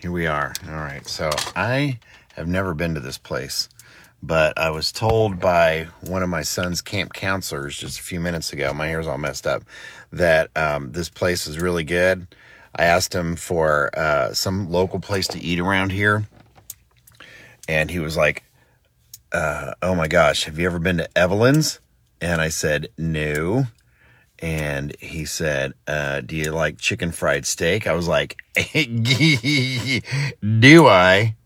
Here we are. All right. So I have never been to this place, but I was told by one of my son's camp counselors just a few minutes ago, my hair's all messed up, that um, this place is really good. I asked him for uh, some local place to eat around here, and he was like, uh, Oh my gosh, have you ever been to Evelyn's? And I said, No and he said, uh, "Do you like chicken fried steak?" I was like, "Do I?"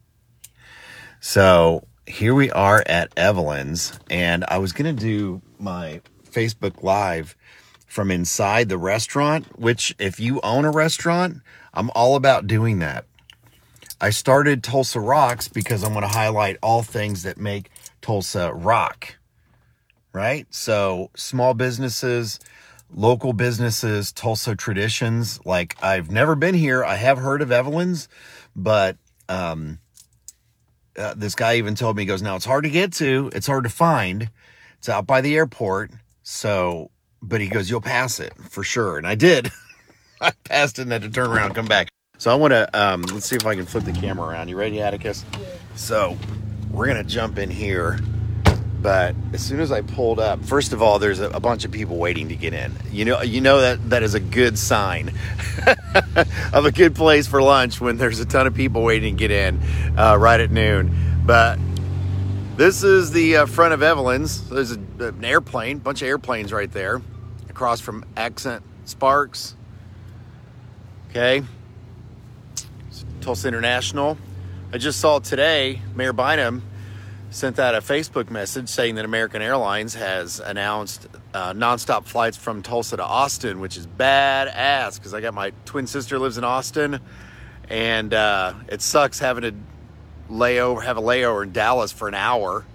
So here we are at Evelyn's, and I was gonna do my Facebook Live from inside the restaurant. Which, if you own a restaurant, I'm all about doing that. I started Tulsa Rocks because I'm going to highlight all things that make Tulsa rock. Right? So, small businesses, local businesses, Tulsa traditions. Like I've never been here. I have heard of Evelyn's, but um, uh, this guy even told me, he goes, now it's hard to get to, it's hard to find. It's out by the airport. So, but he goes, you'll pass it for sure. And I did. I passed it and had to turn around and come back. So I want to, um, let's see if I can flip the camera around. You ready, Atticus? Yeah. So we're going to jump in here but as soon as I pulled up, first of all, there's a, a, bunch of people waiting to get in. You know, you know that that is a good sign of a good place for lunch when there's a ton of people waiting to get in uh, right at noon. But this is the uh, front of Evelyn's. There's a, an airplane, bunch of airplanes right there, across from Accent Sparks. Okay, Tulsa International. I just saw today Mayor Bynum sent out a Facebook message saying that American Airlines has announced uh, nonstop flights from Tulsa to Austin, which is badass because I got my twin sister lives in Austin, and uh, it sucks having to layover have a layover in Dallas for an hour.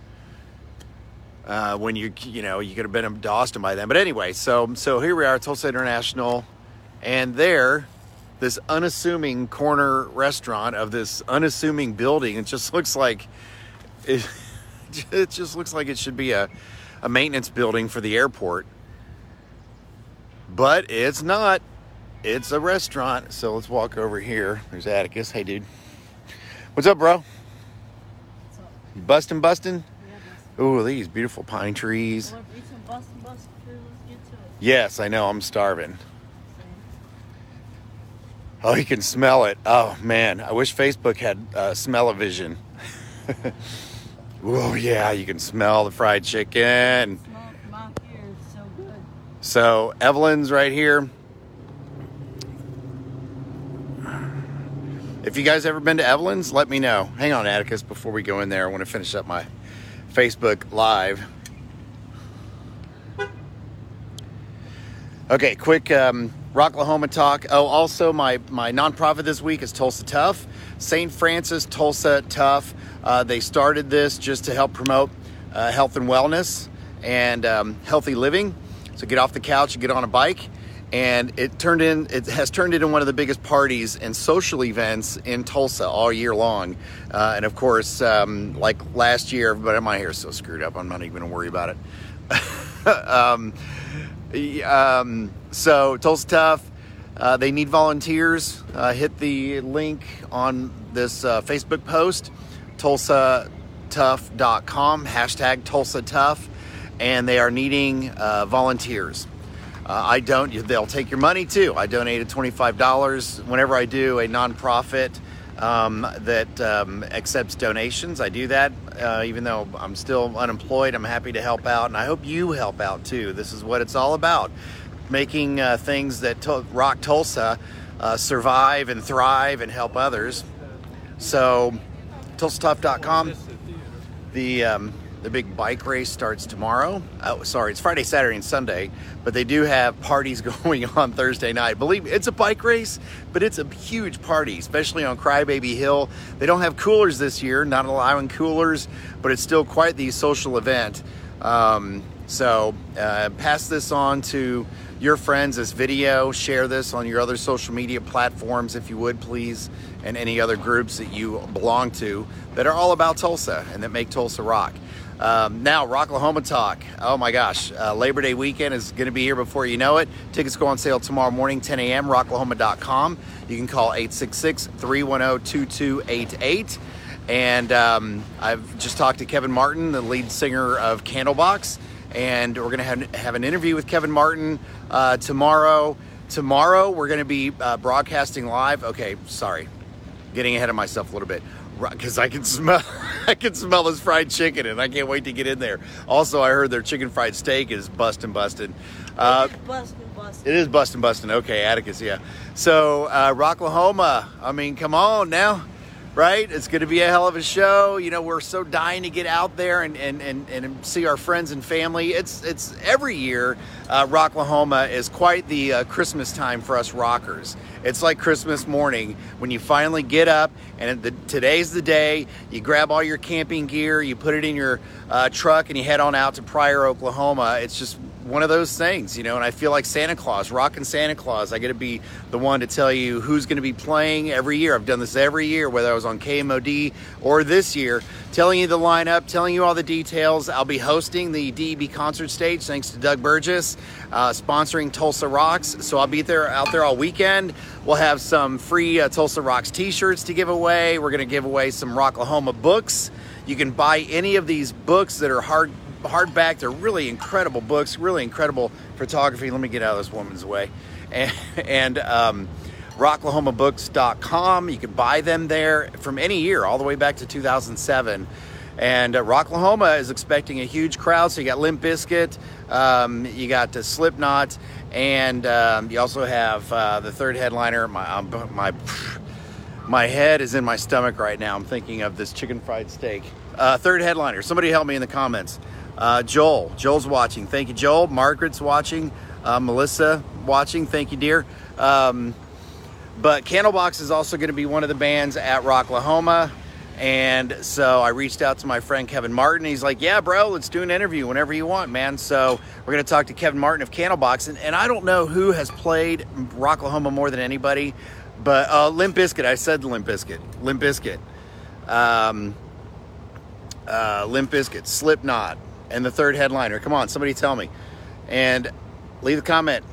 Uh, when you you know you could have been in Austin by then, but anyway, so so here we are, at Tulsa International, and there, this unassuming corner restaurant of this unassuming building, it just looks like. It, it just looks like it should be a, a maintenance building for the airport. But it's not. It's a restaurant. So let's walk over here. There's Atticus. Hey, dude. What's up, bro? What's up? You busting, busting? Yeah, Ooh, these beautiful pine trees. Yes, I know. I'm starving. Oh, you can smell it. Oh, man. I wish Facebook had uh, smell-o-vision. Oh yeah, you can smell the fried chicken. So, so Evelyn's right here. If you guys ever been to Evelyn's, let me know. Hang on, Atticus, before we go in there. I want to finish up my Facebook Live. Okay, quick um, Rocklahoma talk. Oh, also my my nonprofit this week is Tulsa Tough. St. Francis Tulsa Tough. Uh, they started this just to help promote uh, health and wellness and um, healthy living. So get off the couch and get on a bike. And it turned in. It has turned into one of the biggest parties and social events in Tulsa all year long. Uh, and of course, um, like last year, but my hair's so screwed up. I'm not even gonna worry about it. um, um, so Tulsa Tough. Uh, they need volunteers. Uh, hit the link on this uh, Facebook post tulsatough.com, hashtag Tulsa Tough, and they are needing uh, volunteers. Uh, I don't, they'll take your money too. I donated $25 whenever I do a nonprofit um, that um, accepts donations. I do that uh, even though I'm still unemployed. I'm happy to help out, and I hope you help out too. This is what it's all about making uh, things that to- rock Tulsa uh, survive and thrive and help others. So, TulsaTough.com. The um, the big bike race starts tomorrow. Oh, sorry, it's Friday, Saturday, and Sunday, but they do have parties going on Thursday night. Believe me, it's a bike race, but it's a huge party, especially on Crybaby Hill. They don't have coolers this year, not allowing coolers, but it's still quite the social event. Um, so uh, pass this on to your friends this video. Share this on your other social media platforms if you would, please, and any other groups that you belong to that are all about Tulsa and that make Tulsa rock. Um, now, Rocklahoma Talk. Oh my gosh, uh, Labor Day weekend is going to be here before you know it. Tickets go on sale tomorrow morning, 10 a.m., rocklahoma.com. You can call 866 310 2288. And um, I've just talked to Kevin Martin, the lead singer of Candlebox, and we're going to have, have an interview with Kevin Martin uh, tomorrow. Tomorrow, we're going to be uh, broadcasting live. Okay, sorry, getting ahead of myself a little bit because I can smell I can smell this fried chicken and I can't wait to get in there. Also, I heard their chicken fried steak is busting busting. Uh, busting busting. It is busting busting. Okay, Atticus, yeah. So uh, Rocklahoma, I mean, come on now right? It's going to be a hell of a show. You know, we're so dying to get out there and, and, and, and see our friends and family. It's it's every year, uh, Rocklahoma is quite the uh, Christmas time for us rockers. It's like Christmas morning when you finally get up and the, today's the day. You grab all your camping gear, you put it in your uh, truck, and you head on out to Pryor, Oklahoma. It's just one of those things, you know, and I feel like Santa Claus, rocking Santa Claus. I got to be the one to tell you who's going to be playing every year. I've done this every year, whether I was on KMOD or this year, telling you the lineup, telling you all the details. I'll be hosting the DEB concert stage thanks to Doug Burgess, uh, sponsoring Tulsa Rocks. So I'll be there out there all weekend. We'll have some free uh, Tulsa Rocks t-shirts to give away. We're going to give away some Rocklahoma books. You can buy any of these books that are hard hardback. They're really incredible books, really incredible photography. Let me get out of this woman's way. And, and um, rocklahomabooks.com. You can buy them there from any year, all the way back to 2007. And uh, Rocklahoma is expecting a huge crowd. So you got Limp Bizkit, um, you got uh, Slipknot, and um, you also have uh, the third headliner. My my my head is in my stomach right now. I'm thinking of this chicken fried steak. Uh, third headliner. Somebody help me in the comments. Uh, Joel, Joel's watching. Thank you, Joel. Margaret's watching. Uh, Melissa watching. Thank you, dear. Um, but Candlebox is also going to be one of the bands at Rocklahoma. And so I reached out to my friend Kevin Martin. He's like, Yeah, bro, let's do an interview whenever you want, man. So we're going to talk to Kevin Martin of Candlebox. And, and I don't know who has played Rocklahoma more than anybody, but uh, Limp Bizkit. I said Limp Bizkit. Limp Bizkit. Um, uh, Limp Bizkit, Slipknot, and the third headliner. Come on, somebody tell me. And leave a comment.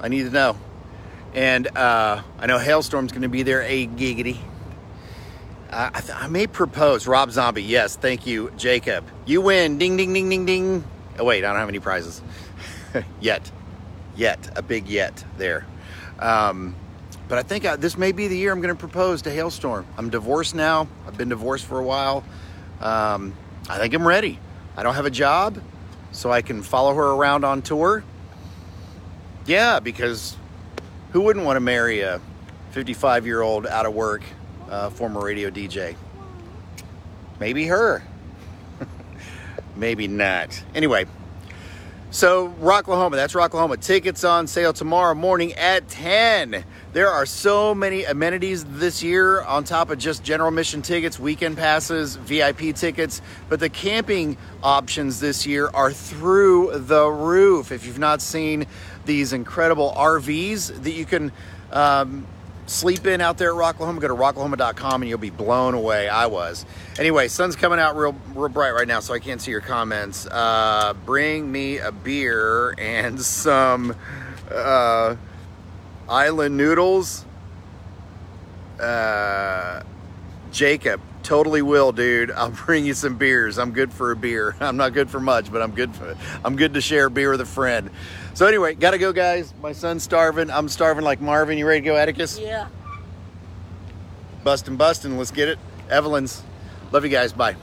I need to know. And uh, I know Halestorm's going to be there. A giggity. Uh, I, th- I, may propose. Rob Zombie. Yes, thank you, Jacob. You win. Ding, ding, ding, ding, ding. Oh, wait, I don't have any prizes. yet. Yet. A big yet there. Um, but I think I, this may be the year I'm going to propose to Halestorm. I'm divorced now. I've been divorced for a while. Um, I think I'm ready. I don't have a job, so I can follow her around on tour. Yeah, because who wouldn't want to marry a 55 year old out of work uh, former radio DJ? Maybe her. Maybe not. Anyway, so Rocklahoma, that's Rocklahoma. Tickets on sale tomorrow morning at 10. There are so many amenities this year on top of just general mission tickets, weekend passes, VIP tickets. But the camping options this year are through the roof. If you've not seen these incredible RVs that you can um, sleep in out there at Rocklahoma, go to rocklahoma.com and you'll be blown away. I was. Anyway, sun's coming out real, real bright right now, so I can't see your comments. Uh, bring me a beer and some. Uh, Island Noodles. Uh, Jacob, totally will, dude. I'll bring you some beers. I'm good for a beer. I'm not good for much, but I'm good for I'm good to share a beer with a friend. So anyway, gotta go, guys. My son's starving. I'm starving like Marvin. You ready to go, Atticus? Yeah. Bustin', bustin'. Let's get it. Evelyn's. Love you guys. Bye.